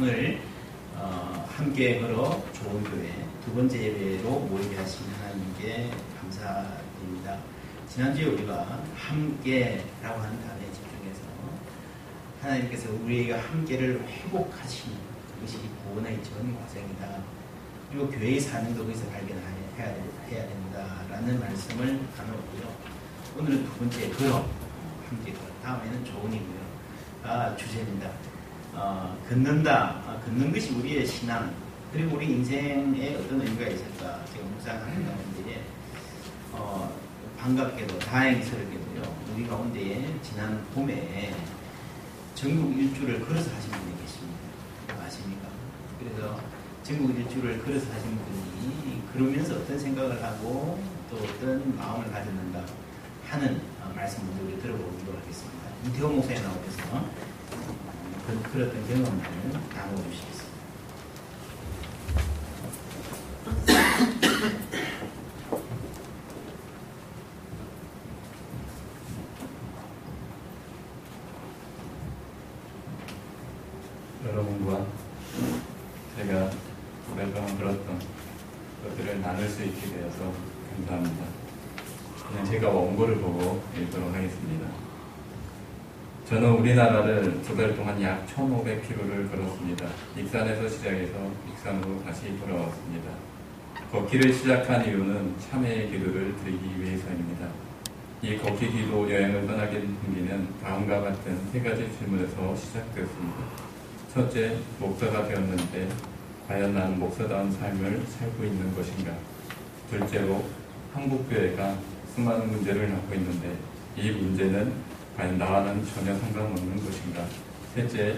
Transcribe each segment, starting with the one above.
오늘 어, 함께 걸어 좋은 교회 두 번째 예배로 모이게 하신 하나님께 감사드립니다. 지난주에 우리가 함께라고 하는 단어에 집중해서 하나님께서 우리가 함께를 회복하시는 것이 구원의 전 과정이다. 그리고 교회의 사명도 거기서 발견해야 해야 된다라는 말씀을 나누었고요. 오늘은 두 번째 걸어 함께 걸어 다음에는 조언이고요. 아, 주제입니다. 어, 걷는다. 아, 걷는 것이 우리의 신앙, 그리고 우리 인생에 어떤 의미가 있을까 제가 묵상하는 가운데 어, 반갑게도 다행스럽게도요 우리 가운데에 지난 봄에 전국 일주를 걸어서 하신 분이 계십니다. 아십니까? 그래서 전국 일주를 걸어서 하신 분이 그러면서 어떤 생각을 하고 또 어떤 마음을 가졌는가 하는 어, 말씀 먼저 우리 들어보도록 하겠습니다. 이태호 목사에 나오셔서 그, 그랬던 경험을 나눠주시겠습니다. 여러분과 제가 오랫동안 들었던 것들을 나눌 수 있게 되어서 감사합니다. 그냥 제가 원고를 보고 읽도록 하겠습니다. 저는 우리나라를 두 달 동안 약 1,500km를 걸었습니다. 익산에서 시작해서 익산으로 다시 돌아왔습니다. 걷기를 시작한 이유는 참회의 기도를 드리기 위해서입니다. 이 걷기 기도 여행을 떠나게 된 동기는 다음과 같은 세 가지 질문에서 시작되었습니다. 첫째, 목사가 되었는데 과연 나는 목사다운 삶을 살고 있는 것인가? 둘째로, 한국교회가 수많은 문제를 낳고 있는데 이 문제는 과연 나와는 전혀 상관없는 것인가? 셋째,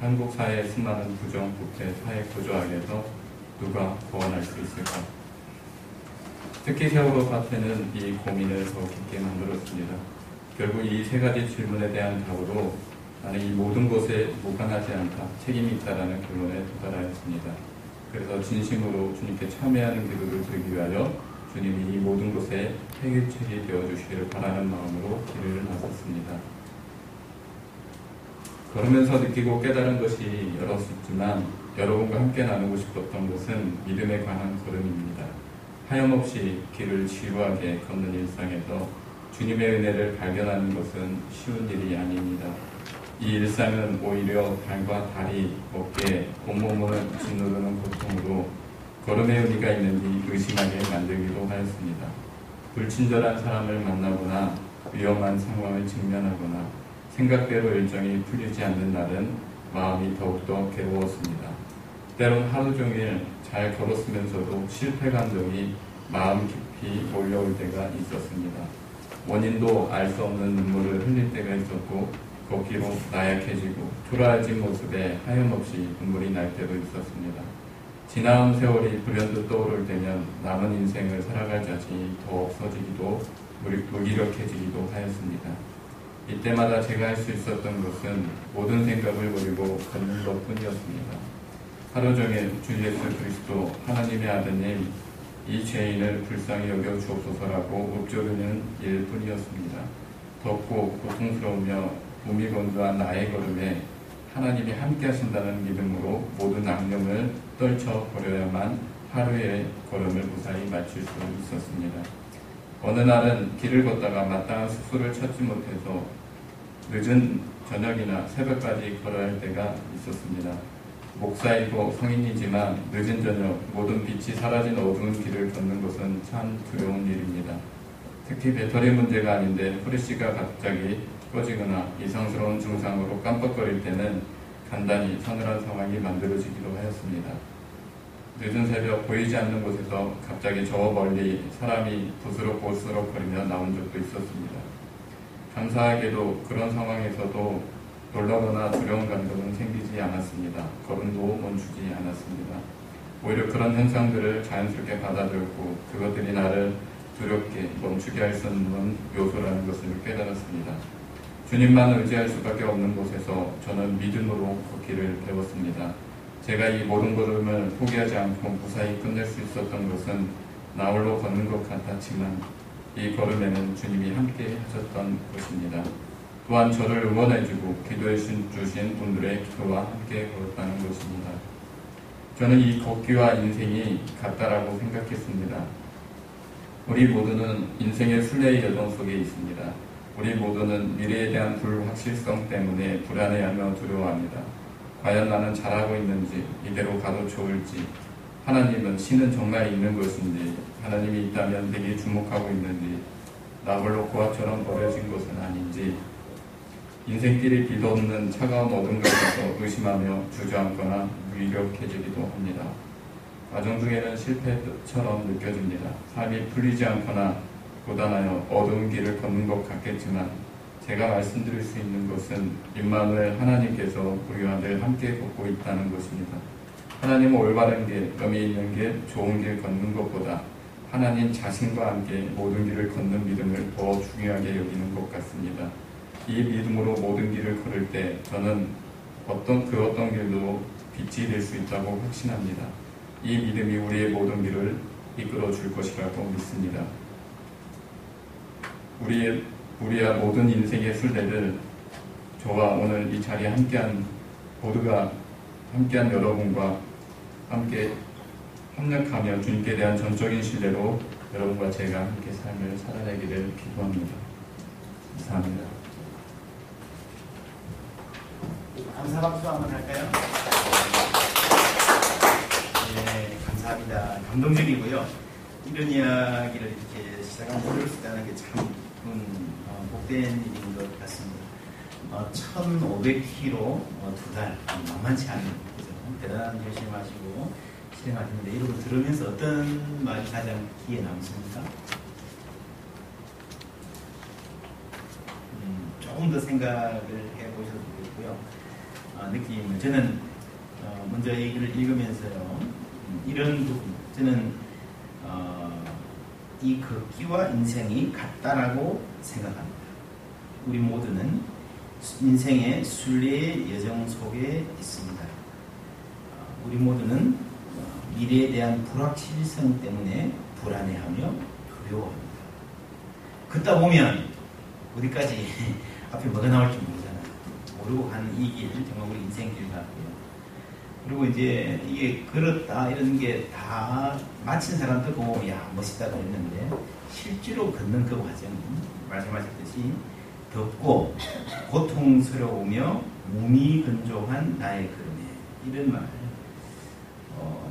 한국 사회의 수많은 부정, 부패, 사회 구조학에서 누가 구원할 수 있을까? 특히 세월호 사태는 이 고민을 더 깊게 만들었습니다. 결국 이 세 가지 질문에 대한 답으로 나는 이 모든 것에 무관하지 않다, 책임이 있다라는 결론에 도달하였습니다. 그래서 진심으로 주님께 참여하는 기도를 드리기 위하여 주님이 이 모든 것에 해결책이 되어주시기를 바라는 마음으로 길을 나섰습니다. 걸으면서 느끼고 깨달은 것이 수 있지만 여러분과 함께 나누고 싶었던 것은 믿음에 관한 걸음입니다. 하염없이 길을 지루하게 걷는 일상에서 주님의 은혜를 발견하는 것은 쉬운 일이 아닙니다. 이 일상은 오히려 발과 다리, 어깨, 온몸을 짓누르는 고통으로 걸음의 의미가 있는지 의심하게 만들기도 하였습니다. 불친절한 사람을 만나거나 위험한 상황을 직면하거나 생각대로 일정이 풀리지 않는 날은 마음이 더욱더 괴로웠습니다. 때론 하루 종일 잘 걸었으면서도 실패 감정이 마음 깊이 몰려올 때가 있었습니다. 원인도 알 수 없는 눈물을 흘릴 때가 있었고 걷기로 나약해지고 초라해진 모습에 하염없이 눈물이 날 때도 있었습니다. 지나온 세월이 불현듯 떠오를 때면 남은 인생을 살아갈 자신이 더 없어지기도 무기력해지기도 하였습니다. 이때마다 제가 할 수 있었던 것은 모든 생각을 버리고 걷는 것 뿐이었습니다. 하루 종일 주 예수 그리스도 하나님의 아드님 이 죄인을 불쌍히 여겨 주옵소서라고 읊조르는 일뿐이었습니다. 덥고 고통스러우며 몸이 건조한 나의 걸음에 하나님이 함께 하신다는 믿음으로 모든 악령을 떨쳐버려야만 하루의 걸음을 무사히 마칠 수 있었습니다. 어느 날은 길을 걷다가 마땅한 숙소를 찾지 못해서 늦은 저녁이나 새벽까지 걸어야 할 때가 있었습니다. 목사이고 성인이지만 늦은 저녁 모든 빛이 사라진 어두운 길을 걷는 것은 참 두려운 일입니다. 특히 배터리 문제가 아닌데 후레쉬가 갑자기 꺼지거나 이상스러운 증상으로 깜빡거릴 때는 간단히 서늘한 상황이 만들어지기도 하였습니다. 늦은 새벽 보이지 않는 곳에서 갑자기 저 멀리 사람이 부스럭부스럭 거리며 나온 적도 있었습니다. 감사하게도 그런 상황에서도 놀라거나 두려운 감정은 생기지 않았습니다. 걸음도 멈추지 않았습니다. 오히려 그런 현상들을 자연스럽게 받아들였고 그것들이 나를 두렵게 멈추게 할수 있는 요소라는 것을 깨달았습니다. 주님만 의지할 수밖에 없는 곳에서 저는 믿음으로 걷기를 배웠습니다. 제가 이 모든 걸음을 포기하지 않고 무사히 끝낼 수 있었던 것은 나홀로 걷는 것 같았지만 이 걸음에는 주님이 함께 하셨던 것입니다. 또한 저를 응원해주고 기도해 주신 분들의 기도와 함께 걸었다는 것입니다. 저는 이 걷기와 인생이 같다라고 생각했습니다. 우리 모두는 인생의 순례의 여정 속에 있습니다. 우리 모두는 미래에 대한 불확실성 때문에 불안해하며 두려워합니다. 과연 나는 잘하고 있는지, 이대로 가도 좋을지, 하나님은 신은 정말 있는 것인지, 하나님이 있다면 내게 주목하고 있는지, 나홀로 고아처럼 버려진 것은 아닌지, 인생길이 빛없는 차가운 어둠 가운서 의심하며 주저앉거나 무기력해지기도 합니다. 과정 중에는 실패처럼 느껴집니다. 삶이 풀리지 않거나 고단하여 어두운 길을 걷는 것 같겠지만 제가 말씀드릴 수 있는 것은 임마누엘 하나님께서 우리와 늘 함께 걷고 있다는 것입니다. 하나님은 올바른 길, 의미 있는 길, 좋은 길 걷는 것보다 하나님 자신과 함께 모든 길을 걷는 믿음을 더 중요하게 여기는 것 같습니다. 이 믿음으로 모든 길을 걸을 때 저는 어떤 그 어떤 길도 빛이 될 수 있다고 확신합니다. 이 믿음이 우리의 모든 길을 이끌어 줄 것이라고 믿습니다. 우리의 우리의 모든 인생의 순례를 저와 오늘 이 자리에 함께한 모두가 함께한 여러분과 함께 협력하며 주님께 대한 전적인 신뢰로 여러분과 제가 함께 삶을 살아내기를 기도합니다. 감사합니다. 감사 박수 한번 할까요? 네, 감사합니다. 감동적이고요. 이런 이야기를 이렇게 시작하면 들을 수 있다는 게참 어, 복된 일인 것 같습니다. 어, 1,500km 어, 두 달, 만만치 않은 그죠? 대단한 열심하시고 실행하시는데 이런 거 들으면서 어떤 말이 가장 기에 남습니까? 음, 조금 더 생각을 해보셔도 되겠고요. 어, 느낌은 저는 어, 먼저 얘기를 읽으면서요. 음, 이런 부분 저는 어, 이 걷기와 인생이 같다라고 생각합니다. 우리 모두는 인생의 순례의 여정 속에 있습니다. 어, 우리 모두는 어, 미래에 대한 불확실성 때문에 불안해하며 두려워합니다. 걷다 보면 어디까지 앞에 뭐가 나올지 모르잖아요. 모르고 가는 이 길, 정말 우리 인생길 같고요. 그리고 이제 이게 그렇다 이런 게 다 마친 사람들 보고 야 멋있다고 했는데 실제로 걷는 그 과정은 말씀하셨듯이 덥고 고통스러우며 몸이 건조한 나의 걸음에 이런 말, 어,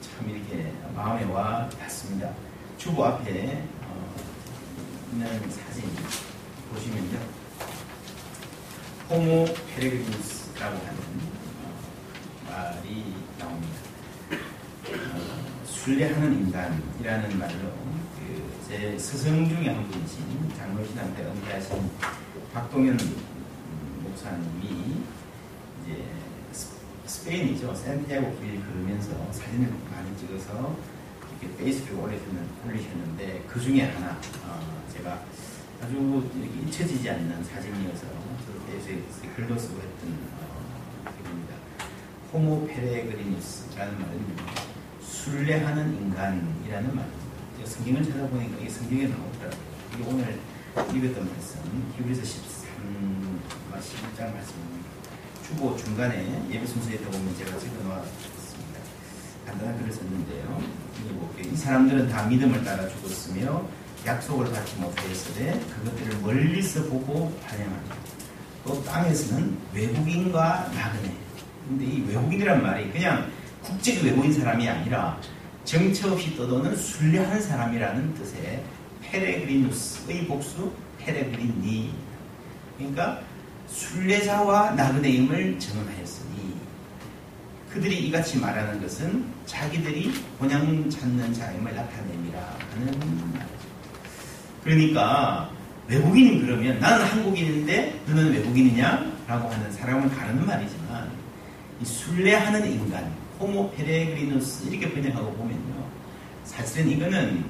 참 이렇게 마음에 와 닿습니다. 주보 앞에 어, 있는 사진 보시면요, 호모 페레그리누스라고 하는 어, 말이 나옵니다. 어, 순례하는 인간이라는 말로 제 스승 중에 한 분이신 장로신한테 은퇴하신 박동현 목사님이 이제 스페인이죠. 산티아고 길 걸으면서 사진을 많이 찍어서 이렇게 페이스북에 올리셨는데 그 중에 하나 어 제가 아주 잊혀지지 않는 사진이어서 저도 페이스북에 글도 쓰고 했던 어. 호모 페레그리누스라는 말은 순례하는 인간이라는 말입니다. 성경을 찾아보니까 이게 성경에 나오더라고요. 이게 오늘 읽었던 말씀, 히브리서 13, 11장 말씀입니다. 주보 중간에 예배 순서에 보면 제가 적어 놓았습니다. 간단한 글을 썼는데요. 이 사람들은 다 믿음을 따라 죽었으며 약속을 받지 못하였으되 그것들을 멀리서 보고 환영합니다. 또 땅에서는 외국인과 나그네. 근데 이 외국인이란 말이 그냥 국적 외국인 사람이 아니라 정처 없이 떠도는 순례한 사람이라는 뜻의 페레그리누스의 복수 페레그리니 그러니까 순례자와 나그네임을 정언하였으니 그들이 이같이 말하는 것은 자기들이 본향 찾는 자임을 나타냅니다 하는 말이죠. 그러니까 외국인은 그러면 나는 한국인인데 너는 외국인이냐? 라고 하는 사람을 가르는 말이지만 이 순례하는 인간 호모 페레그리누스 이렇게 번역하고 보면요. 사실은 이거는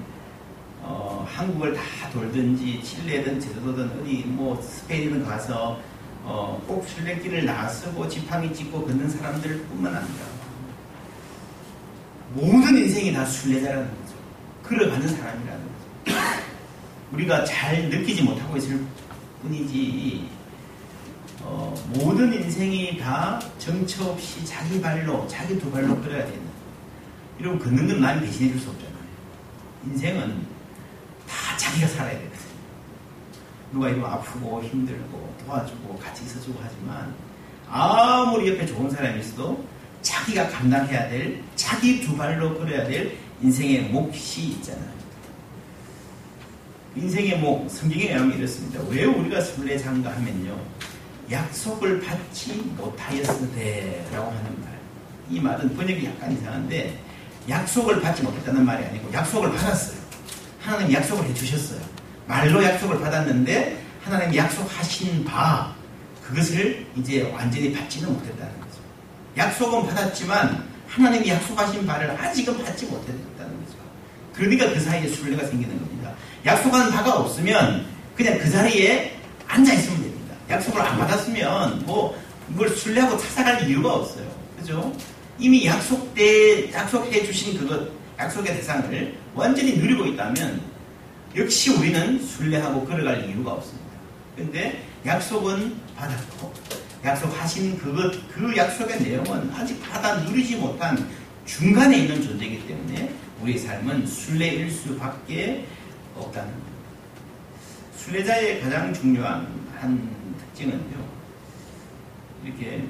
어, 한국을 다 돌든지 칠레든 제주도든 어디 뭐 스페인이든 가서 어, 꼭 순례길을 나서고 지팡이 짚고 걷는 사람들뿐만 아니라 모든 인생이 다 순례자라는 거죠. 걸어가는 사람이라는 거죠. 우리가 잘 느끼지 못하고 있을 뿐이지 모든 인생이 다 정처 없이 자기 발로, 자기 두 발로 걸어야 되는. 이러면 걷는 건 남이 대신해 줄 수 없잖아요. 인생은 다 자기가 살아야 되거든요. 누가 이거 아프고 힘들고 도와주고 같이 있어주고 하지만 아무리 옆에 좋은 사람이 있어도 자기가 감당해야 될, 자기 두 발로 걸어야 될 인생의 몫이 있잖아요. 인생의 목, 성경에 의하면 이렇습니다. 왜 우리가 순례 장가 하면요. 약속을 받지 못하였으되 라고 하는 말. 이 말은 번역이 약간 이상한데 약속을 받지 못했다는 말이 아니고 약속을 받았어요. 하나님 약속을 해주셨어요. 말로 약속을 받았는데 하나님 약속하신 바 그것을 이제 완전히 받지는 못했다는 거죠. 약속은 받았지만 하나님이 약속하신 바를 아직은 받지 못했다는 거죠. 그러니까 그 사이에 순례가 생기는 겁니다. 약속한 바가 없으면 그냥 그 자리에 앉아 있으면. 약속을 안 받았으면 뭐 이걸 순례하고 찾아갈 이유가 없어요. 그죠? 이미 약속돼 약속해 주신 그것 약속의 대상을 완전히 누리고 있다면 역시 우리는 순례하고 걸어갈 이유가 없습니다. 근데 약속은 받았고 약속하신 그것 그 약속의 내용은 아직 받아 누리지 못한 중간에 있는 존재이기 때문에 우리의 삶은 순례일 수밖에 없다는 것. 순례자의 가장 중요한 한 특징은요. 이렇게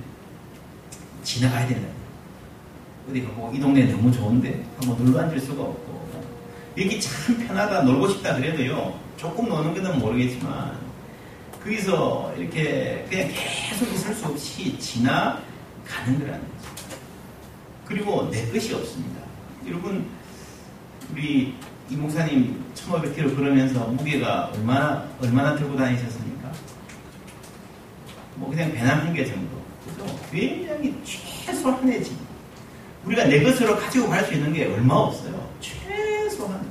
지나가야 된다. 어디 가고 이 동네 너무 좋은데 한번 놀러 앉을 수가 없고 여기 참 편하다 놀고 싶다 그래도요. 조금 노는 것은 모르겠지만 거기서 이렇게 그냥 계속 있을 수 없이 지나가는 거라는 거죠. 그리고 내 것이 없습니다. 여러분 우리 이 목사님 1500km 걸으면서 무게가 얼마나, 얼마나 들고 다니셨습니까? 뭐 그냥 배낭 한 개 정도. 그죠? 굉장히 최소한의 지 우리가 내 것으로 가지고 갈 수 있는 게 얼마 없어요. 최소한.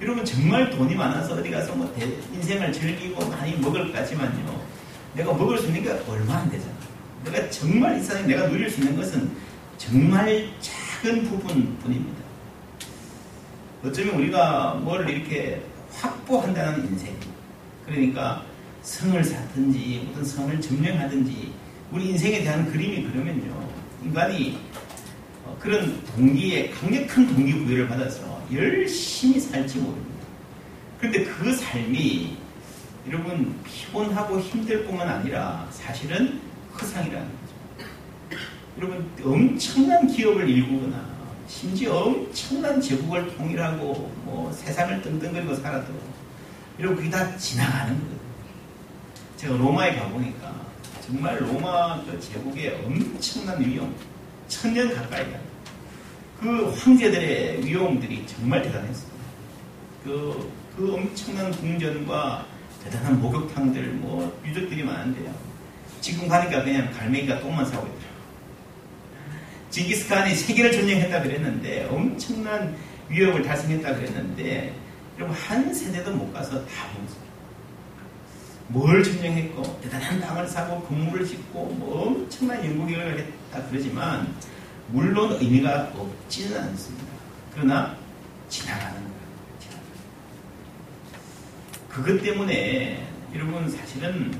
여러분 정말 돈이 많아서 어디 가서 뭐 인생을 즐기고 많이 먹을 까지만요. 내가 먹을 수 있는 게 얼마 안 되잖아. 내가 정말 이 세상에 내가 누릴 수 있는 것은 정말 작은 부분뿐입니다. 어쩌면 우리가 뭘 이렇게 확보한다는 인생. 그러니까 성을 쌓든지 어떤 성을 점령하든지 우리 인생에 대한 그림이 그러면요. 인간이 어, 그런 동기에 강력한 동기부여를 받아서 열심히 살지 모릅니다. 그런데 그 삶이 여러분 피곤하고 힘들 뿐만 아니라 사실은 허상이라는 거죠. 여러분 엄청난 기업을 일구거나 심지어 엄청난 제국을 통일하고 뭐 세상을 뜬뜬거리고 살아도 이러고 그게 다 지나가는 거거든요. 제가 로마에 가보니까 정말 로마 그 제국의 엄청난 위험, 천년 가까이 그 황제들의 위험들이 정말 대단했습니다. 그, 그 엄청난 궁전과 대단한 목욕탕들, 뭐, 유적들이 많은데요. 지금 가니까 그냥 갈매기가 똥만 싸고 있더라고요. 징기스칸이 세계를 점령했다 그랬는데 엄청난 위협을 달성했다 그랬는데 여러분 한 세대도 못 가서 다 보았어요. 뭘 점령했고 대단한 땅을 사고 건물을 짓고 뭐 엄청난 연구개혁을 했다 그러지만 물론 의미가 없지는 않습니다. 그러나 지나가는 거예요. 그것 때문에 여러분 사실은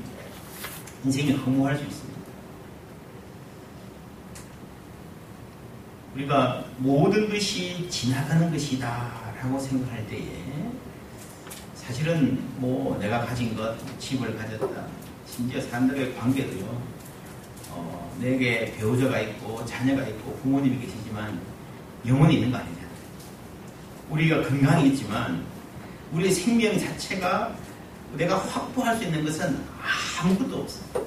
인생이 허무할 수 있습니다. 우리가 모든 것이 지나가는 것이다 라고 생각할 때에 사실은 뭐 내가 가진 것, 집을 가졌다. 심지어 사람들의 관계도요. 어, 내게 배우자가 있고 자녀가 있고 부모님이 계시지만 영원히 있는 거 아니잖아요 우리가 건강이 있지만 우리의 생명 자체가 내가 확보할 수 있는 것은 아무것도 없어요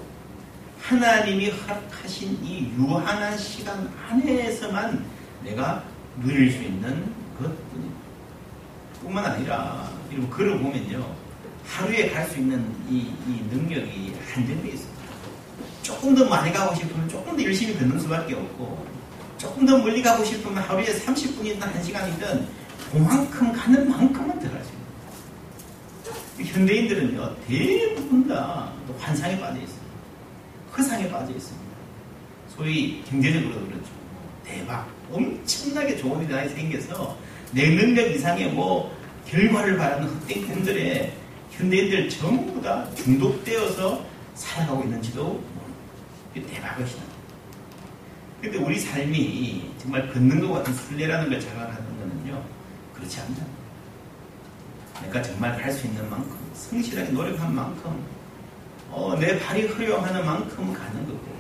하나님이 허락하신 이 유한한 시간 안에서만 내가 누릴 수 있는 것뿐입니다. 뿐만 아니라, 여러분, 글을 보면요. 하루에 갈 수 있는 이, 이 능력이 한정되어 있습니다. 조금 더 많이 가고 싶으면 조금 더 열심히 걷는 수밖에 없고, 조금 더 멀리 가고 싶으면 하루에 30분이든 1시간이든 그만큼 가는 만큼은 있습니다. 현대인들은요, 대부분 다 환상에 빠져 있어요. 허상에 빠져 있습니다. 소위 경제적으로 그렇죠. 대박. 엄청나게 좋은 일이 생겨서 내 능력 이상의 뭐 결과를 바라는 꿈들에 현대인들 전부 다 중독되어서 살아가고 있는지도 신앙. 근데 우리 삶이 정말 걷는 것 같은 순례라는 걸 자각하는 거는요, 그렇지 않다. 내가 정말 할 수 있는 만큼, 성실하게 노력한 만큼, 어, 내 발이 허용하는 만큼 가는 거고,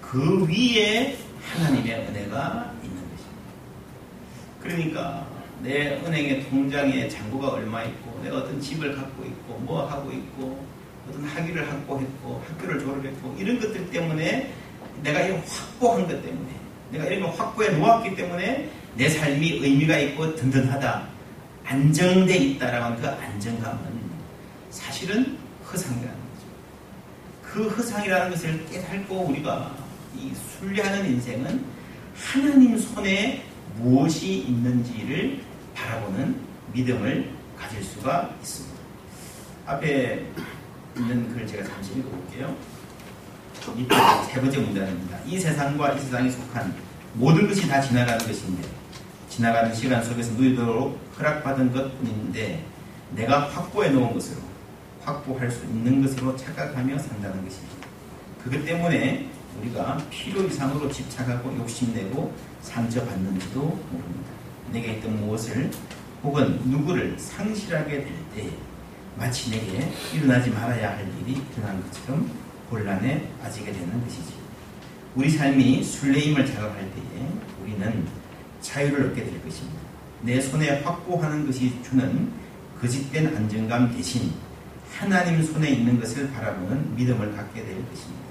그 위에 하나님의 은혜가 있는 것입니다. 그러니까, 내 은행의 통장에 잔고가 얼마 있고, 내가 어떤 집을 갖고 있고, 뭐 하고 있고, 어떤 학위를 확보했고, 학교를 졸업했고, 이런 것들 때문에 내가 이런 확보한 것 때문에 내가 이런 걸 확보해 놓았기 때문에 내 삶이 의미가 있고 든든하다 안정돼 있다라고 하는 그 안정감은 사실은 허상이라는 거죠. 그 허상이라는 것을 깨닫고 우리가 이 순례하는 인생은 하나님 손에 무엇이 있는지를 바라보는 믿음을 가질 수가 있습니다. 앞에 있는 글 제가 잠시 읽어볼게요. 세 번째 문단입니다. 이 세상과 이 세상에 속한 모든 것이 다 지나가는 것인데 지나가는 시간 속에서 누리도록 허락받은 것뿐인데 내가 확보해 놓은 것으로 확보할 수 있는 것으로 착각하며 산다는 것입니다. 그것 때문에 우리가 필요 이상으로 집착하고 욕심내고 상처받는지도 모릅니다. 내게 있던 무엇을 혹은 누구를 상실하게 될 때 마치 내게 일어나지 말아야 할 일이 일어난 것처럼 곤란에 빠지게 되는 것이지. 우리 삶이 순례임을 자각할 때에 우리는 자유를 얻게 될 것입니다. 내 손에 확보하는 것이 주는 거짓된 안정감 대신 하나님 손에 있는 것을 바라보는 믿음을 갖게 될 것입니다.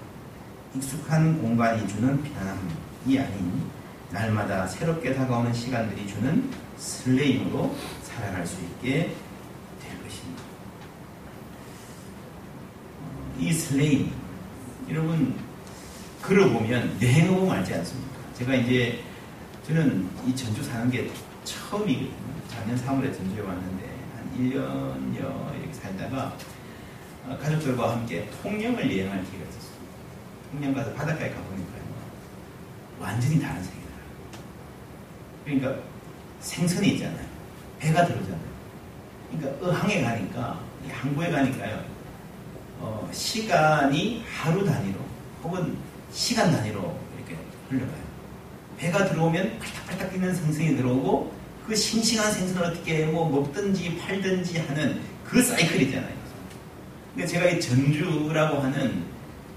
익숙한 공간이 주는 편안함이 아닌 날마다 새롭게 다가오는 시간들이 주는 설레임으로 살아갈 수 있게 될 것입니다. 이 설레임, 여러분 여행을 보면 알지 않습니까? 제가 이제 저는 이 전주 사는 게 처음이거든요. 작년 3월에 전주에 왔는데 한 1년여 이렇게 살다가 어, 가족들과 함께 통영을 여행할 기회가 있었어요. 통영 가서 바닷가에 가보니까요. 완전히 다른 세계더라고요. 그러니까 생선이 있잖아요. 배가 들어오잖아요. 그러니까 어항에 가니까 항구에 가니까요. 어, 시간이 하루 단위로 혹은 시간 단위로 이렇게 흘러가요. 배가 들어오면 팔딱팔딱 뛰는 생선이 들어오고 그 싱싱한 생선을 어떻게 뭐 먹든지 팔든지 하는 그 사이클이잖아요. 그러니까 제가 이 전주라고 하는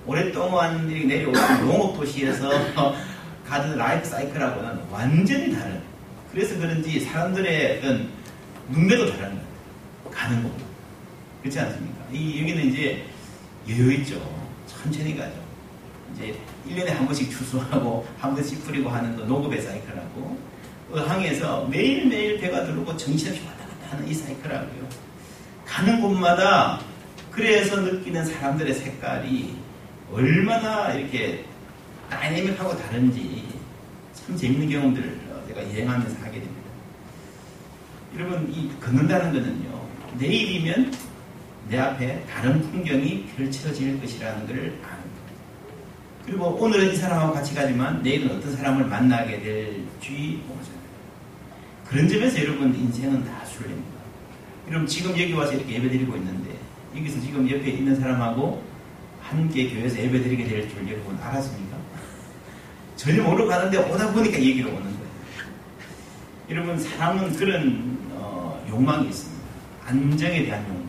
오랫동안 내려오는 농업 도시에서 가는 라이프 사이클하고는 완전히 다른. 그래서 그런지 사람들의 눈매도 다른. 가는 거. 그렇지 않습니까? 이, 여기는 이제 여유 있죠. 천천히 가죠. 이제 1년에 한 번씩 추수하고 한 번씩 뿌리고 하는 거 농업의 사이클하고 어항에서 매일매일 배가 들어오고 정신없이 왔다 갔다 하는 이 사이클하고요. 가는 곳마다 그래서 느끼는 사람들의 색깔이 얼마나 이렇게 다이내믹하고 다른지 참 재밌는 경험들을 제가 여행하면서 하게 됩니다. 여러분, 이 걷는다는 거는요, 내일이면 내 앞에 다른 풍경이 펼쳐질 것이라는 것을 아는 거예요. 그리고 오늘은 이 사람하고 같이 가지만 내일은 어떤 사람을 만나게 될지 모르잖아요. 그런 점에서 여러분 인생은 다 순례입니다. 여러분 지금 여기 와서 이렇게 예배 드리고 있는데 여기서 지금 옆에 있는 사람하고 함께 교회에서 예배 드리게 될 줄 여러분 알았습니까? 전혀 모르고 가는데 오다 보니까 얘기를 오는 거예요. 여러분 사람은 그런 어, 욕망이 있습니다. 안정에 대한 욕망.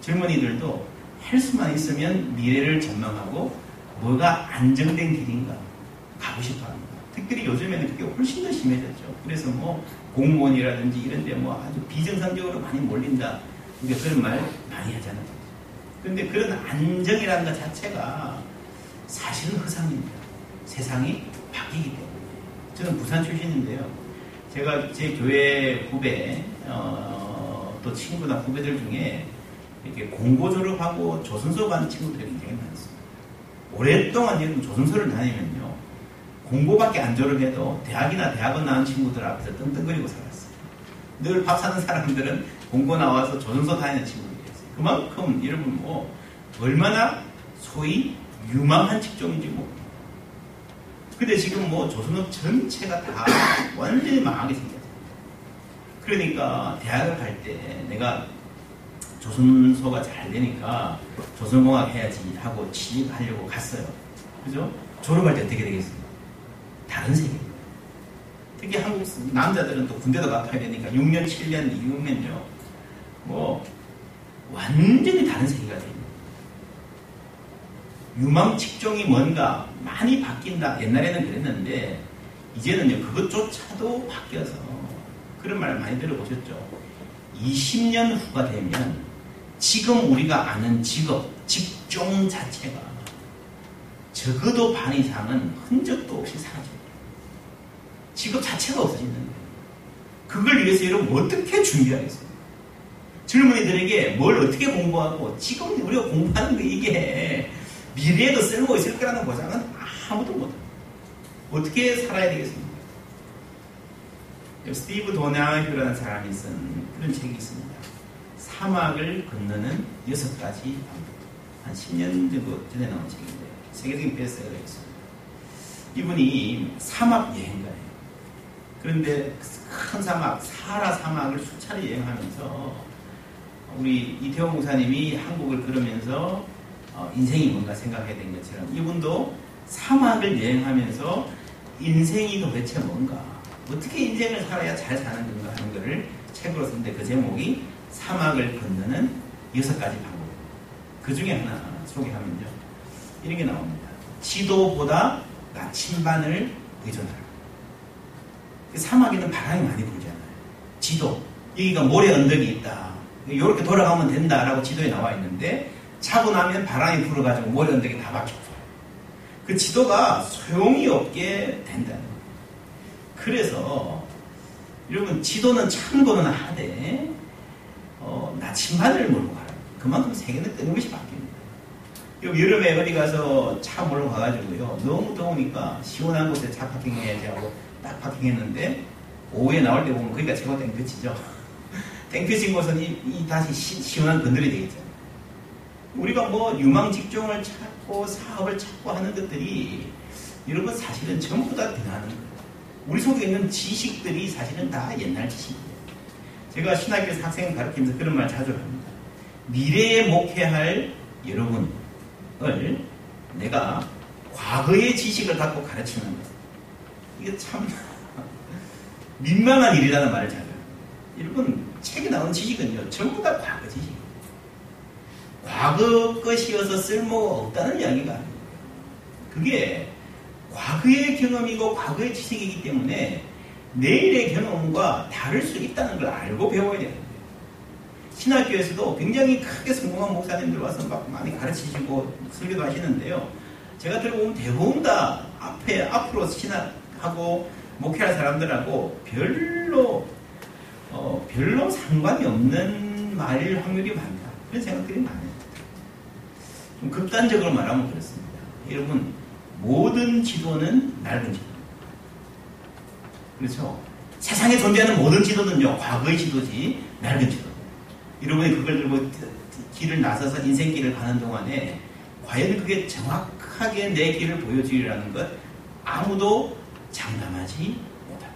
젊은이들도 할 수만 있으면 미래를 전망하고 뭐가 안정된 길인가 가고 싶어 합니다. 특별히 요즘에는 그게 훨씬 더 심해졌죠. 그래서 뭐 공무원이라든지 이런 데 뭐 아주 비정상적으로 많이 몰린다. 우리가 그런 말 많이 하잖아요. 그런데 그런 안정이라는 것 자체가 사실은 허상입니다. 세상이 바뀌기 때문에. 저는 부산 출신인데요. 제가 제 교회 후배, 어, 또 친구나 후배들 중에 이렇게 공고 졸업하고 조선소 가는 친구들이 굉장히 많습니다. 오랫동안 조선소를 다니면요. 공고밖에 안 졸업해도 대학이나 대학원 나온 친구들 앞에서 떵떵거리고 살았어요. 늘 밥 사는 사람들은 공고 나와서 조선소 다니는 친구들이었어요. 그만큼 여러분 뭐 얼마나 소위 유망한 직종인지 뭐. 근데 지금 뭐 조선업 전체가 다 완전히 망하게 생겼어요. 그러니까 대학을 갈 때 내가 조선소가 잘 되니까 조선공학 해야지 하고 취직하려고 갔어요. 그죠? 졸업할 때 어떻게 되겠습니까? 다른 세계. 특히 한국 남자들은 또 군대도 가봐야 되니까 6년, 7년 이후면요. 뭐, 완전히 다른 세계가 됩니다. 유망 직종이 뭔가 많이 바뀐다. 옛날에는 그랬는데, 이제는요, 그것조차도 바뀌어서, 그런 말 많이 들어보셨죠? 20년 후가 되면, 지금 우리가 아는 직업, 직종 자체가 적어도 반 이상은 흔적도 없이 사라져요. 직업 자체가 없어지는 거예요. 그걸 위해서 여러분 어떻게 준비하겠어요? 젊은이들에게 뭘 어떻게 공부하고 지금 우리가 공부하는 게 이게 미래에도 쓸모 있을 거라는 보장은 아무도 못해요. 어떻게 살아야 되겠습니까? 스티브 도나이라는 사람이 쓴 그런 책이 있습니다. 사막을 건너는 여섯 가지 방법. 한 10년 정도 전에 나온 책인데 세계적인 베스트셀러가 있습니다. 이분이 사막 여행가예요. 그런데 큰 사막, 사하라 사막을 수차례 여행하면서 우리 이태원 목사님이 한국을 걸으면서 어, 인생이 뭔가 생각해야 되는 것처럼 이분도 사막을 여행하면서 인생이 도대체 뭔가 어떻게 인생을 살아야 잘 사는 건가 하는 것을 책으로 썼는데 그 제목이 사막을 건너는 여섯 가지 방법. 그 중에 하나 소개하면요. 이런 게 나옵니다. 지도보다 나침반을 의존하라. 그 사막에는 바람이 많이 불잖아요. 지도. 여기가 모래 언덕이 있다. 이렇게 돌아가면 된다라고 지도에 나와 있는데 차고 나면 바람이 불어가지고 모래 언덕이 다 막혀버려요. 그 지도가 소용이 없게 된다는 거예요. 그래서 여러분 지도는 참고는 하되 어, 나침반을 몰고 가라. 그만큼 세계는 끊임없이 바뀝니다. 여름에 어디 가서 차 몰고 가가지고요. 너무 더우니까 시원한 곳에 차 파킹해야지 하고 딱 파킹했는데 오후에 나올 때 보면 거기가 최고 땡볕이죠. 땡볕인 곳은 이, 이 다시 시, 원한 건들이 되겠죠. 우리가 뭐 유망 직종을 찾고 사업을 찾고 하는 것들이 여러분 사실은 전부 다 대단한 거예요. 우리 속에 있는 지식들이 사실은 다 옛날 지식이에요. 제가 신학교에서 학생 가르치면서 그런 말 자주 합니다. 미래에 목회할 여러분을 내가 과거의 지식을 갖고 가르치는 것. 이게 참 민망한 일이라는 말을 자주 합니다. 여러분, 책에 나온 지식은요, 전부 다 과거 지식이에요. 과거 것이어서 쓸모가 없다는 이야기가 아니에요. 그게 과거의 경험이고 과거의 지식이기 때문에 내일의 경험과 다를 수 있다는 걸 알고 배워야 되는 거예요. 신학교에서도 굉장히 크게 성공한 목사님들 와서 막 많이 가르치시고 설교도 하시는데요. 제가 들어보면 대부분 다 앞에, 앞으로 신학하고 목회할 사람들하고 별로, 어, 별로 상관이 없는 말일 확률이 많다. 그런 생각들이 많아요. 좀 극단적으로 말하면 그렇습니다. 여러분, 모든 지도는 낡은 지도. 그렇죠? 세상에 존재하는 모든 지도는요, 과거의 지도지, 낡은 지도. 여러분이 그걸 들고 길을 나서서 인생길을 가는 동안에 과연 그게 정확하게 내 길을 보여주리라는 것 아무도 장담하지 못합니다.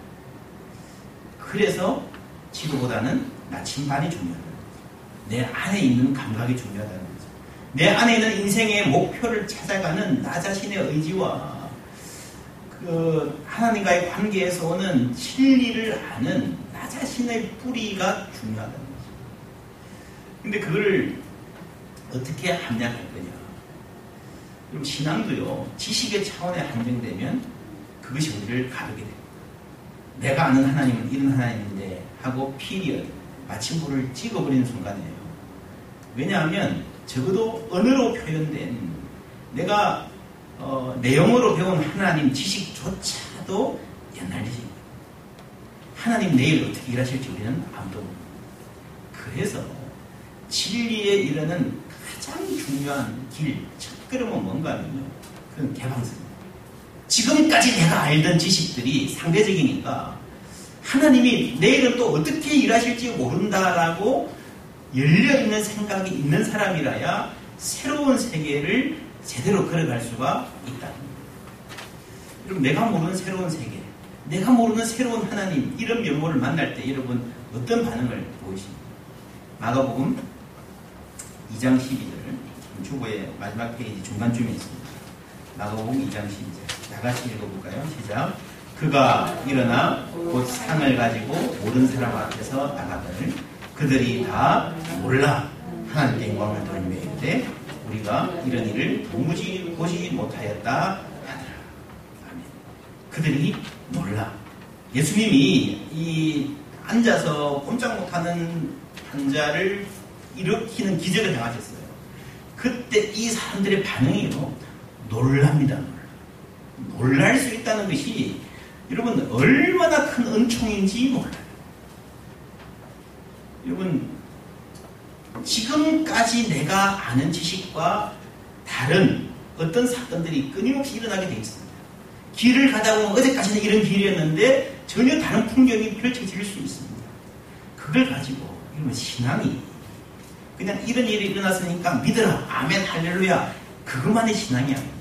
그래서 지도보다는 나침반이 중요하다는 거죠. 내 안에 있는 감각이 중요하다는 거죠. 내 안에 있는 인생의 목표를 찾아가는 나 자신의 의지와 그 하나님과의 관계에서 오는 진리를 아는 나 자신의 뿌리가 중요하다는 거죠. 근데 그걸 어떻게 함양할 거냐. 그럼 신앙도요, 지식의 차원에 한정되면 그것이 우리를 가르게 됩니다. 내가 아는 하나님은 이런 하나님인데 하고 period, 마침표를 찍어버리는 순간이에요. 왜냐하면 적어도 언어로 표현된 내가 어, 내용으로 배운 하나님 지식조차도 옛날 지식입니다. 하나님 내일 어떻게 일하실지 우리는 아무도 모릅니다. 그래서 진리에 이르는 가장 중요한 길, 첫 걸음은 뭔가 하면요. 그건 개방성입니다. 지금까지 내가 알던 지식들이 상대적이니까 하나님이 내일은 또 어떻게 일하실지 모른다라고 열려있는 생각이 있는 사람이라야 새로운 세계를 제대로 걸어갈 수가 거예요. 여러분, 내가 모르는 새로운 세계, 내가 모르는 새로운 하나님, 이런 면모를 만날 때 여러분 어떤 반응을 보이십니까? 마가복음 2장 12절 주보의 마지막 페이지 중간쯤에 있습니다. 마가복음 2장 12절 다 같이 읽어볼까요? 시작 그가 일어나 곧 상을 가지고 모든 사람 앞에서 나가더니 그들이 다 몰라 하나님께 영광을 이르되 우리가 이런 일을 도무지 보지 못하였다 하더라. 아멘. 그들이 몰라. 예수님이 이 앉아서 꼼짝 못하는 환자를 일으키는 기적을 당하셨어요. 그때 이 사람들의 반응이요. 놀랍니다. 놀랄 수 있다는 것이 여러분 얼마나 큰 은총인지 몰라요. 여러분 지금까지 내가 아는 지식과 다른 어떤 사건들이 끊임없이 일어나게 되어 있습니다. 길을 가다 보면 어제까지는 이런 길이었는데 전혀 다른 풍경이 펼쳐질 수 있습니다. 그걸 가지고 이러면 신앙이 그냥 이런 일이 일어났으니까 믿어라 아멘 할렐루야 그것만의 신앙이 아닙니다.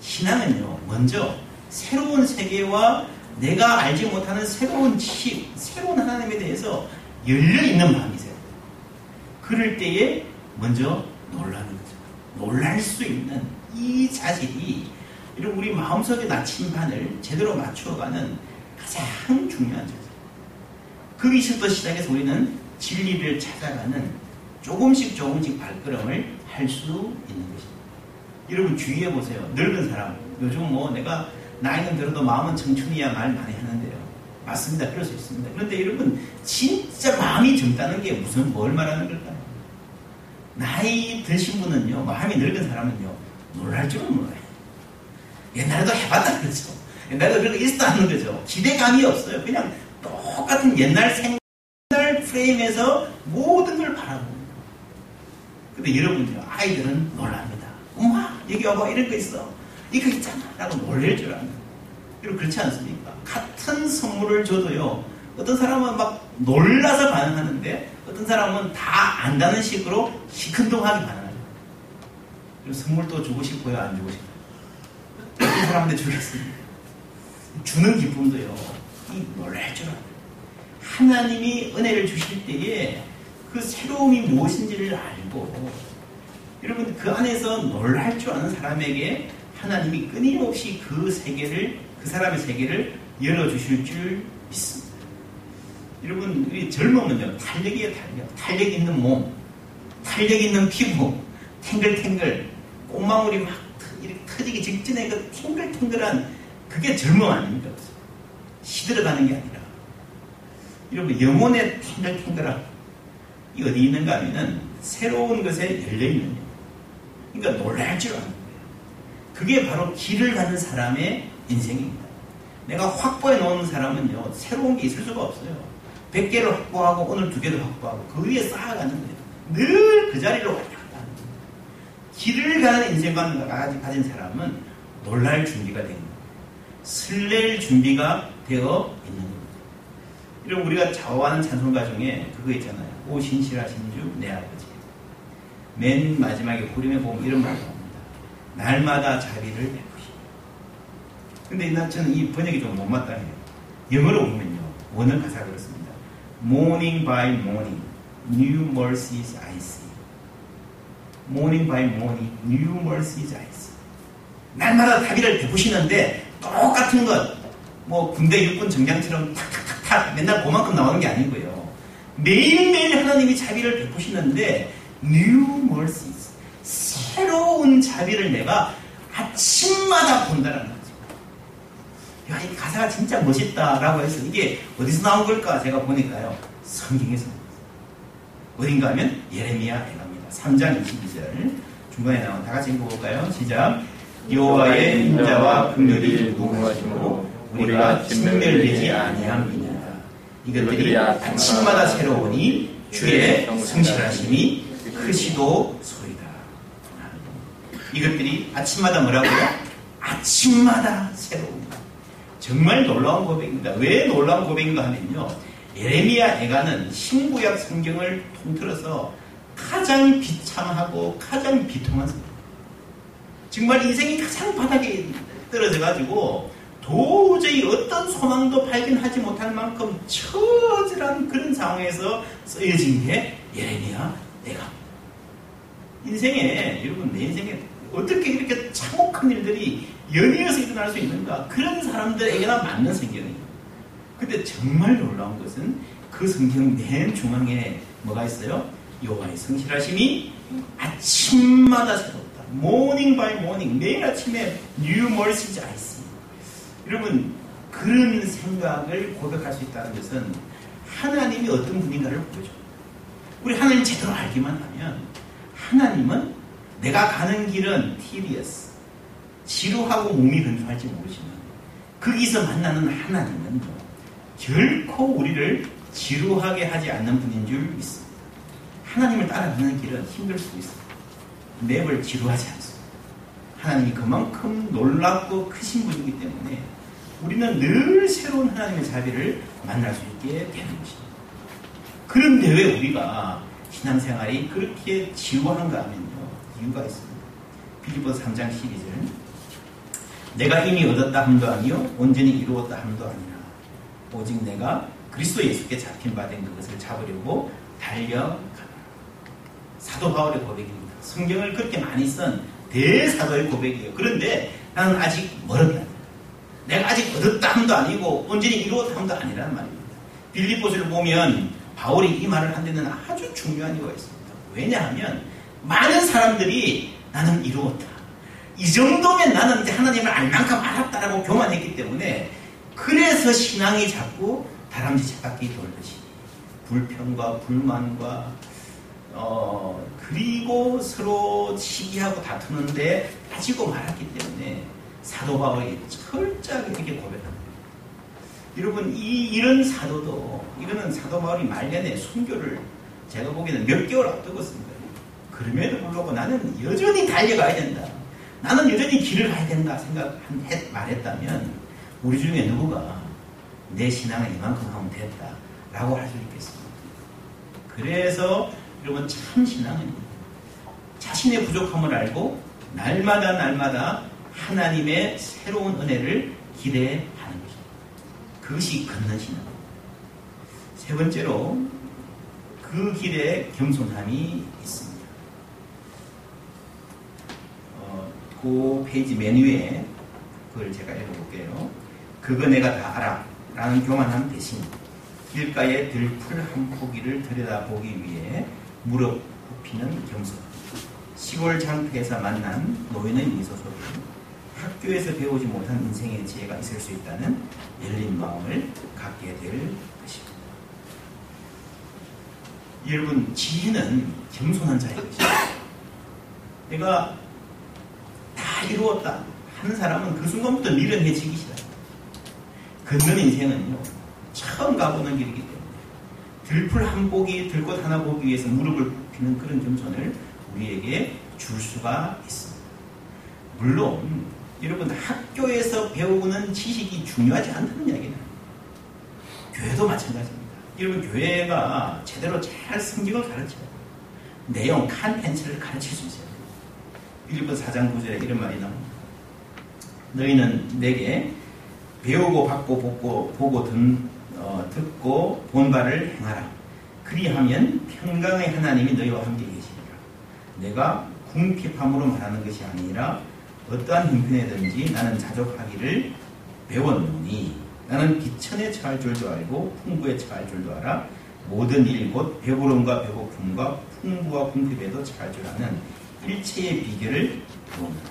신앙은요 먼저 새로운 세계와 내가 알지 못하는 새로운 지식, 새로운 하나님에 대해서 열려 있는 마음이세요. 그럴 때에 먼저 놀라는 거죠. 놀랄 수 있는 이 자질이 이런 우리 마음속의 나침반을 제대로 맞추어가는 가장 중요한 자질. 거기서부터 시작해서 우리는 진리를 찾아가는 조금씩 조금씩 발걸음을 할 수 있는 것입니다. 여러분 주의해 보세요. 늙은 사람. 요즘 뭐 내가 나이는 들어도 마음은 청춘이야 말 많이 하는데요. 맞습니다. 그럴 수 있습니다. 그런데 여러분 진짜 마음이 젊다는 게 무슨 뭘 말하는 걸까요? 나이 드신 분은요, 마음이 늙은 사람은요, 놀랄 줄은 몰라요. 옛날에도 해봤다는 거죠. 옛날에도 거 있었다는 거죠. 기대감이 없어요. 그냥 똑같은 옛날 생날 프레임에서 모든 걸 바라보는 근데 여러분요, 아이들은 놀랍니다. 엄마, 여기 와봐, 이런 거 있어. 이거 있잖아. 라고 놀랄 줄 아는. 여러분, 그렇지 않습니까? 같은 선물을 줘도요, 어떤 사람은 막 놀라서 반응하는데, 어떤 사람은 다 안다는 식으로 시큰둥하게 반응하죠. 선물도 주고 싶고요, 안 주고 싶어요. 어떤 사람한테 주겠습니다. 주는 기쁨도요, 이 놀랄 줄 알아요. 하나님이 은혜를 주실 때에 그 새로움이 무엇인지를 알고, 여러분, 그 안에서 놀랄 줄 아는 사람에게 하나님이 끊임없이 그 세계를, 그 사람의 세계를 열어주실 줄 믿습니다. 여러분, 우리 젊으면요, 탄력이에요, 탄력. 탄력 있는 몸, 탄력 있는 피부, 탱글탱글, 꽃망울이 막 터지기 직전에 그 탱글탱글한 그게 젊음 아닙니까? 시들어가는 게 아니라. 여러분, 영혼의 탱글탱글함, 이 어디 있는가 하면은 새로운 것에 열려있는 거 그러니까 놀랄 줄 아는 거예요. 그게 바로 길을 가는 사람의 인생입니다. 내가 확보해 놓은 사람은요, 새로운 게 있을 수가 없어요. 100개를 확보하고 오늘 두 개를 확보하고 그 위에 쌓아가는 거예요. 늘 그 자리로 왔다 갔다 하는 거예요. 길을 가는 인생관 가진 사람은 놀랄 준비가 되는 거예요. 설렐 준비가 되어 있는 거예요. 이런 우리가 좌우하는 찬송가 중에 그거 있잖아요. 오 신실하신 주 내 아버지. 맨 마지막에 후림에 보면 이런 말이 나옵니다. 날마다 자비를 베푸시. 근데 난 저는 이 번역이 좀 못맞다 해요. 영어로 보면요. 원어 가사가 그렇습니다. Morning by morning, new mercies I see. Morning by morning, new mercies I see. 날마다 자비를 베푸시는데 똑같은 것, 뭐 군대 육군 정장처럼 탁탁탁탁 맨날 그만큼 나오는 게 아니고요. 매일매일 하나님이 자비를 베푸시는데 new mercies, 새로운 자비를 내가 아침마다 본다는 거죠. 야, 이 가사가 진짜 멋있다라고 해서 이게 어디서 나온 걸까 제가 보니까요. 성경에서 어딘가 하면 예레미야 애가입니다. 3장 22절 중간에 나온 다 같이 읽어볼까요? 시작 여호와의 인자와 긍휼이 무궁하시므로 우리가 진멸되지 아니함이니라. 이것들이 아침마다 새로우니 주의 성실하심이 크시도 소이다. 이것들이 아침마다 뭐라고요? 아침마다 새로운 정말 놀라운 고백입니다. 왜 놀라운 고백인가 하면요. 예레미야 애가는 신구약 성경을 통틀어서 가장 비참하고 가장 비통한. 정말 인생이 가장 바닥에 떨어져 가지고 도저히 어떤 소망도 발견하지 못할 만큼 처절한 그런 상황에서 쓰여진 게 예레미야 애가. 인생에 여러분 내 인생에 어떻게 이렇게 참혹한 일들이 연이어서 일어날 수 있는가 그런 사람들에게나 맞는 성경이에요. 근데 정말 놀라운 것은 그 성경 맨 중앙에 뭐가 있어요? 여호와의 성실하심이 아침마다 새롭다. Morning by morning 매일 아침에 new mercies I see. 여러분 그런 생각을 고백할 수 있다는 것은 하나님이 어떤 분인가를 보여줘. 우리 하나님 제대로 알기만 하면 하나님은 내가 가는 길은 tedious, 지루하고 몸이 근소할지 모르지만 거기서 만나는 하나님은 결코 우리를 지루하게 하지 않는 분인 줄 믿습니다. 하나님을 따라가는 길은 힘들 수도 있습니다. 매번 지루하지 않습니다. 하나님이 그만큼 놀랍고 크신 분이기 때문에 우리는 늘 새로운 하나님의 자비를 만날 수 있게 되는 것입니다. 그런데 왜 우리가 신앙생활이 그렇게 지루한가 하면요. 이유가 있습니다. 빌리보 3장 12절 내가 이미 얻었다 함도 아니요 온전히 이루었다 함도 아니라 오직 내가 그리스도 예수께 잡힌 바 된 그것을 잡으려고 달려가라. 사도 바울의 고백입니다. 성경을 그렇게 많이 쓴 대사도의 고백이에요. 그런데 나는 아직 멀었다. 내가 아직 얻었다 함도 아니고 온전히 이루었다 함도 아니라는 말입니다. 빌리보스를 보면 바울이 이 말을 한 데는 아주 중요한 이유가 있습니다. 왜냐하면 많은 사람들이 나는 이루었다. 이 정도면 나는 이제 하나님을 알 만큼 알았다라고 교만했기 때문에 그래서 신앙이 자꾸 다람쥐 쳇바퀴 돌듯이 불평과 불만과 어 그리고 서로 시기하고 다투는데 빠지고 말았기 때문에 사도 바울이 철저하게 이렇게 고백합니다. 여러분 이 이런 사도도 이거는 사도 바울이 말년에 순교를 제가 보기에는 몇 개월 앞두고 쓴 거예요. 그럼에도 불구하고 나는 여전히 달려가야 된다. 나는 여전히 길을 가야 된다 생각 말했다면 우리 중에 누구가 내 신앙을 이만큼 하면 됐다 라고 할 수 있겠습니다. 그래서 여러분 참 신앙은 자신의 부족함을 알고 날마다 날마다 하나님의 새로운 은혜를 것입니다. 그것이 신앙. 세 번째로 그 길에 겸손함이 있습니다. 어, 그 페이지 맨 위에 그걸 제가 읽어볼게요. 그거 내가 다 알아. 라는 교만함 대신 길가에 들풀 한 포기를 들여다보기 위해 무릎 굽히는 겸손. 시골 장터에서 만난 노인의 미소 소리. 학교에서 배우지 못한 인생의 지혜가 있을 수 있다는 열린 마음을 갖게 될 것입니다. 여러분, 지혜는 겸손한 자의 것입니다. 내가 다 이루었다 하는 사람은 그 순간부터 미련해지기 시작합니다. 걷는 인생은요, 처음 가보는 길이기 때문에 들풀 한 보기, 들꽃 하나 보기 위해서 무릎을 굽히는 그런 겸손을 우리에게 줄 수가 있습니다. 물론 여러분 학교에서 배우는 지식이 중요하지 않다는 이야기는 교회도 마찬가지입니다. 여러분 교회가 제대로 잘 성경을 가르쳐요. 내용, 컨텐츠를 가르칠 수 있어요. 빌립보 4장 9절에 이런 말이 나옵니다. 너희는 내게 배우고 받고 보고, 보고 듣, 어, 듣고 본 바를 행하라. 그리하면 평강의 하나님이 너희와 함께 계시리라. 내가 궁핍함으로 말하는 것이 아니라 어떠한 형편에든지 나는 자족하기를 배웠노니 나는 비천에 처할 줄도 알고 풍부에 처할 줄도 알아 모든 일 곧 배부름과 배고픔과 풍부와 궁핍에도 처할 줄 아는 일체의 비결을 배운노라.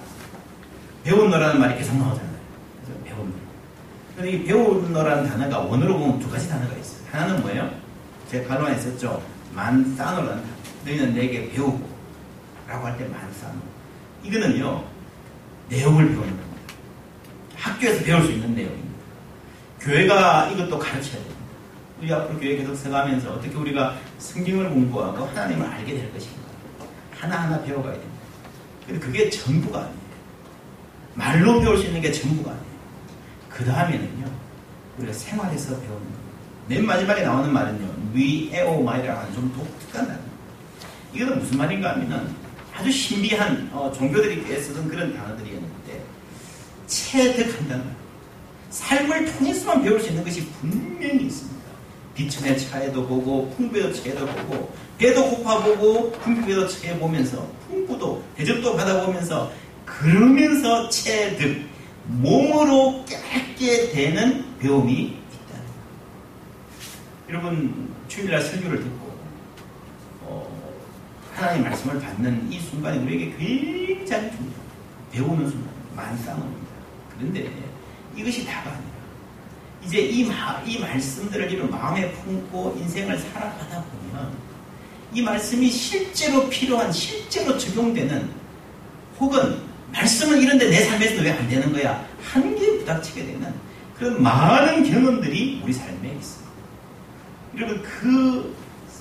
배운노라는 말이 계속 나오잖아요. 그래서 배운노. 근데 이 배운노라는 단어가 원어로 보면 두 가지 단어가 있어요. 하나는 뭐예요? 제가 반론에 있었죠. 만사노라는 단어. 너희는 내게 배우고 라고 할 때 만사노. 이거는요. 내용을 배우는 겁니다. 학교에서 배울 수 있는 내용입니다. 교회가 이것도 가르쳐야 됩니다. 우리 앞으로 교회 계속 서가면서 어떻게 우리가 성경을 공부하고 하나님을 알게 될 것인가. 하나하나 배워가야 됩니다. 근데 그게 전부가 아니에요. 말로 배울 수 있는 게 전부가 아니에요. 그 다음에는요, 우리가 생활에서 배우는 겁니다. 맨 마지막에 나오는 말은요, 위에오 마이라는 좀 독특한 단어. 이거는 무슨 말인가 하면은 아주 신비한 어, 종교들이 쓰던 그런 단어들이었는데 체득한다는 말. 삶을 통해서만 배울 수 있는 것이 분명히 있습니다. 비천의 차에도 보고 풍부의 차에도 보고 배도 고파보고 풍부에도 차에 보면서 풍부도 대접도 받아보면서 그러면서 체득 몸으로 깨닫게 되는 배움이 있다. 여러분 주일날 설교를 듣고 어, 하나님의 말씀을 받는 이 순간이 우리에게 굉장히 중요해요. 배우는 순간, 만쌍입니다. 그런데 이것이 다가 아니라 이제 이, 마, 이 말씀들을 이런 마음에 품고 인생을 살아가다 보면 이 말씀이 실제로 필요한, 실제로 적용되는 혹은 말씀은 이런데 내 삶에서 왜 안 되는 거야? 한계에 부닥치게 되는 그런 많은 경험들이 우리 삶에 있습니다. 여러분, 그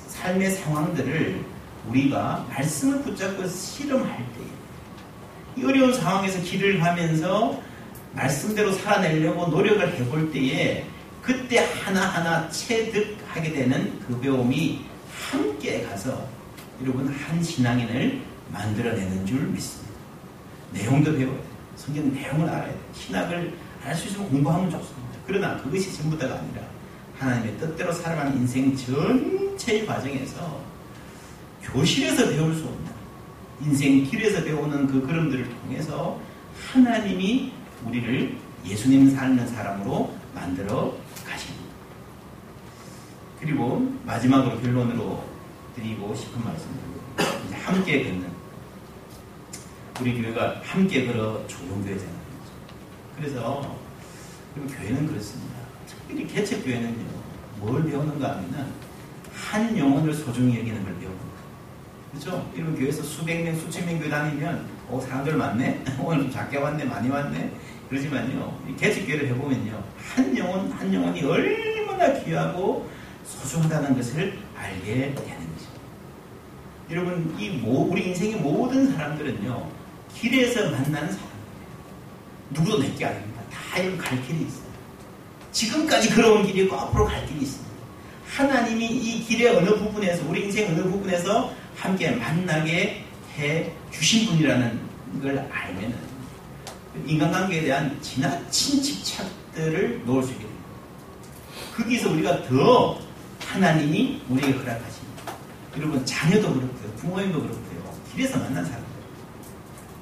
삶의 상황들을 우리가 말씀을 붙잡고 실험할 때에 이 어려운 상황에서 길을 가면서 말씀대로 살아내려고 노력을 해볼 때에 그때 하나하나 체득하게 되는 그 배움이 함께 가서 여러분 한 신앙인을 만들어내는 줄 믿습니다. 내용도 배워야 돼요. 성경 내용을 알아야 돼요. 신학을 알 수 있으면 공부하면 좋습니다. 그러나 그것이 전부 다가 아니라 하나님의 뜻대로 살아가는 인생 전체의 과정에서 교실에서 배울 수 없는 인생 길에서 배우는 그 걸음들을 통해서 하나님이 우리를 예수님 삶는 사람으로 만들어 가십니다. 그리고 마지막으로 결론으로 드리고 싶은 말씀은 이제 함께 걷는 우리 교회가 함께 걸어 좋은 교회잖아요. 그래서 교회는 그렇습니다. 특별히 개척 교회는요. 뭘 배우는가 하면은 한 영혼을 소중히 여기는 걸 거예요. 그렇죠? 이런 교회에서 수백 명, 수천 명 교회 다니면 어 사람들 많네? 오늘 좀 작게 왔네? 많이 왔네? 그러지만요. 개척교회를 해보면요. 한 영혼, 한 영혼이 얼마나 귀하고 소중하다는 것을 알게 되는 거죠. 여러분, 이 모, 우리 인생의 모든 사람들은요. 길에서 만나는 사람이에요. 누구도 내게 아닙니다. 다 이런 갈 길이 있어요. 지금까지 걸어온 길이 있고 앞으로 갈 길이 있습니다. 하나님이 이 길의 어느 부분에서, 우리 인생 어느 부분에서 함께 만나게 해 주신 분이라는 걸 알면은 인간관계에 대한 지나친 집착들을 놓을 수 있게 됩니다. 거기서 우리가 더 하나님이 우리에게 허락하십니다. 여러분 자녀도 그렇고요. 부모님도 그렇고요. 길에서 만난 사람들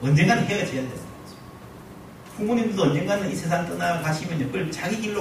언젠가는 헤어져야 거죠. 부모님도 언젠가는 이 세상 떠나가시면요. 그걸 자기 길로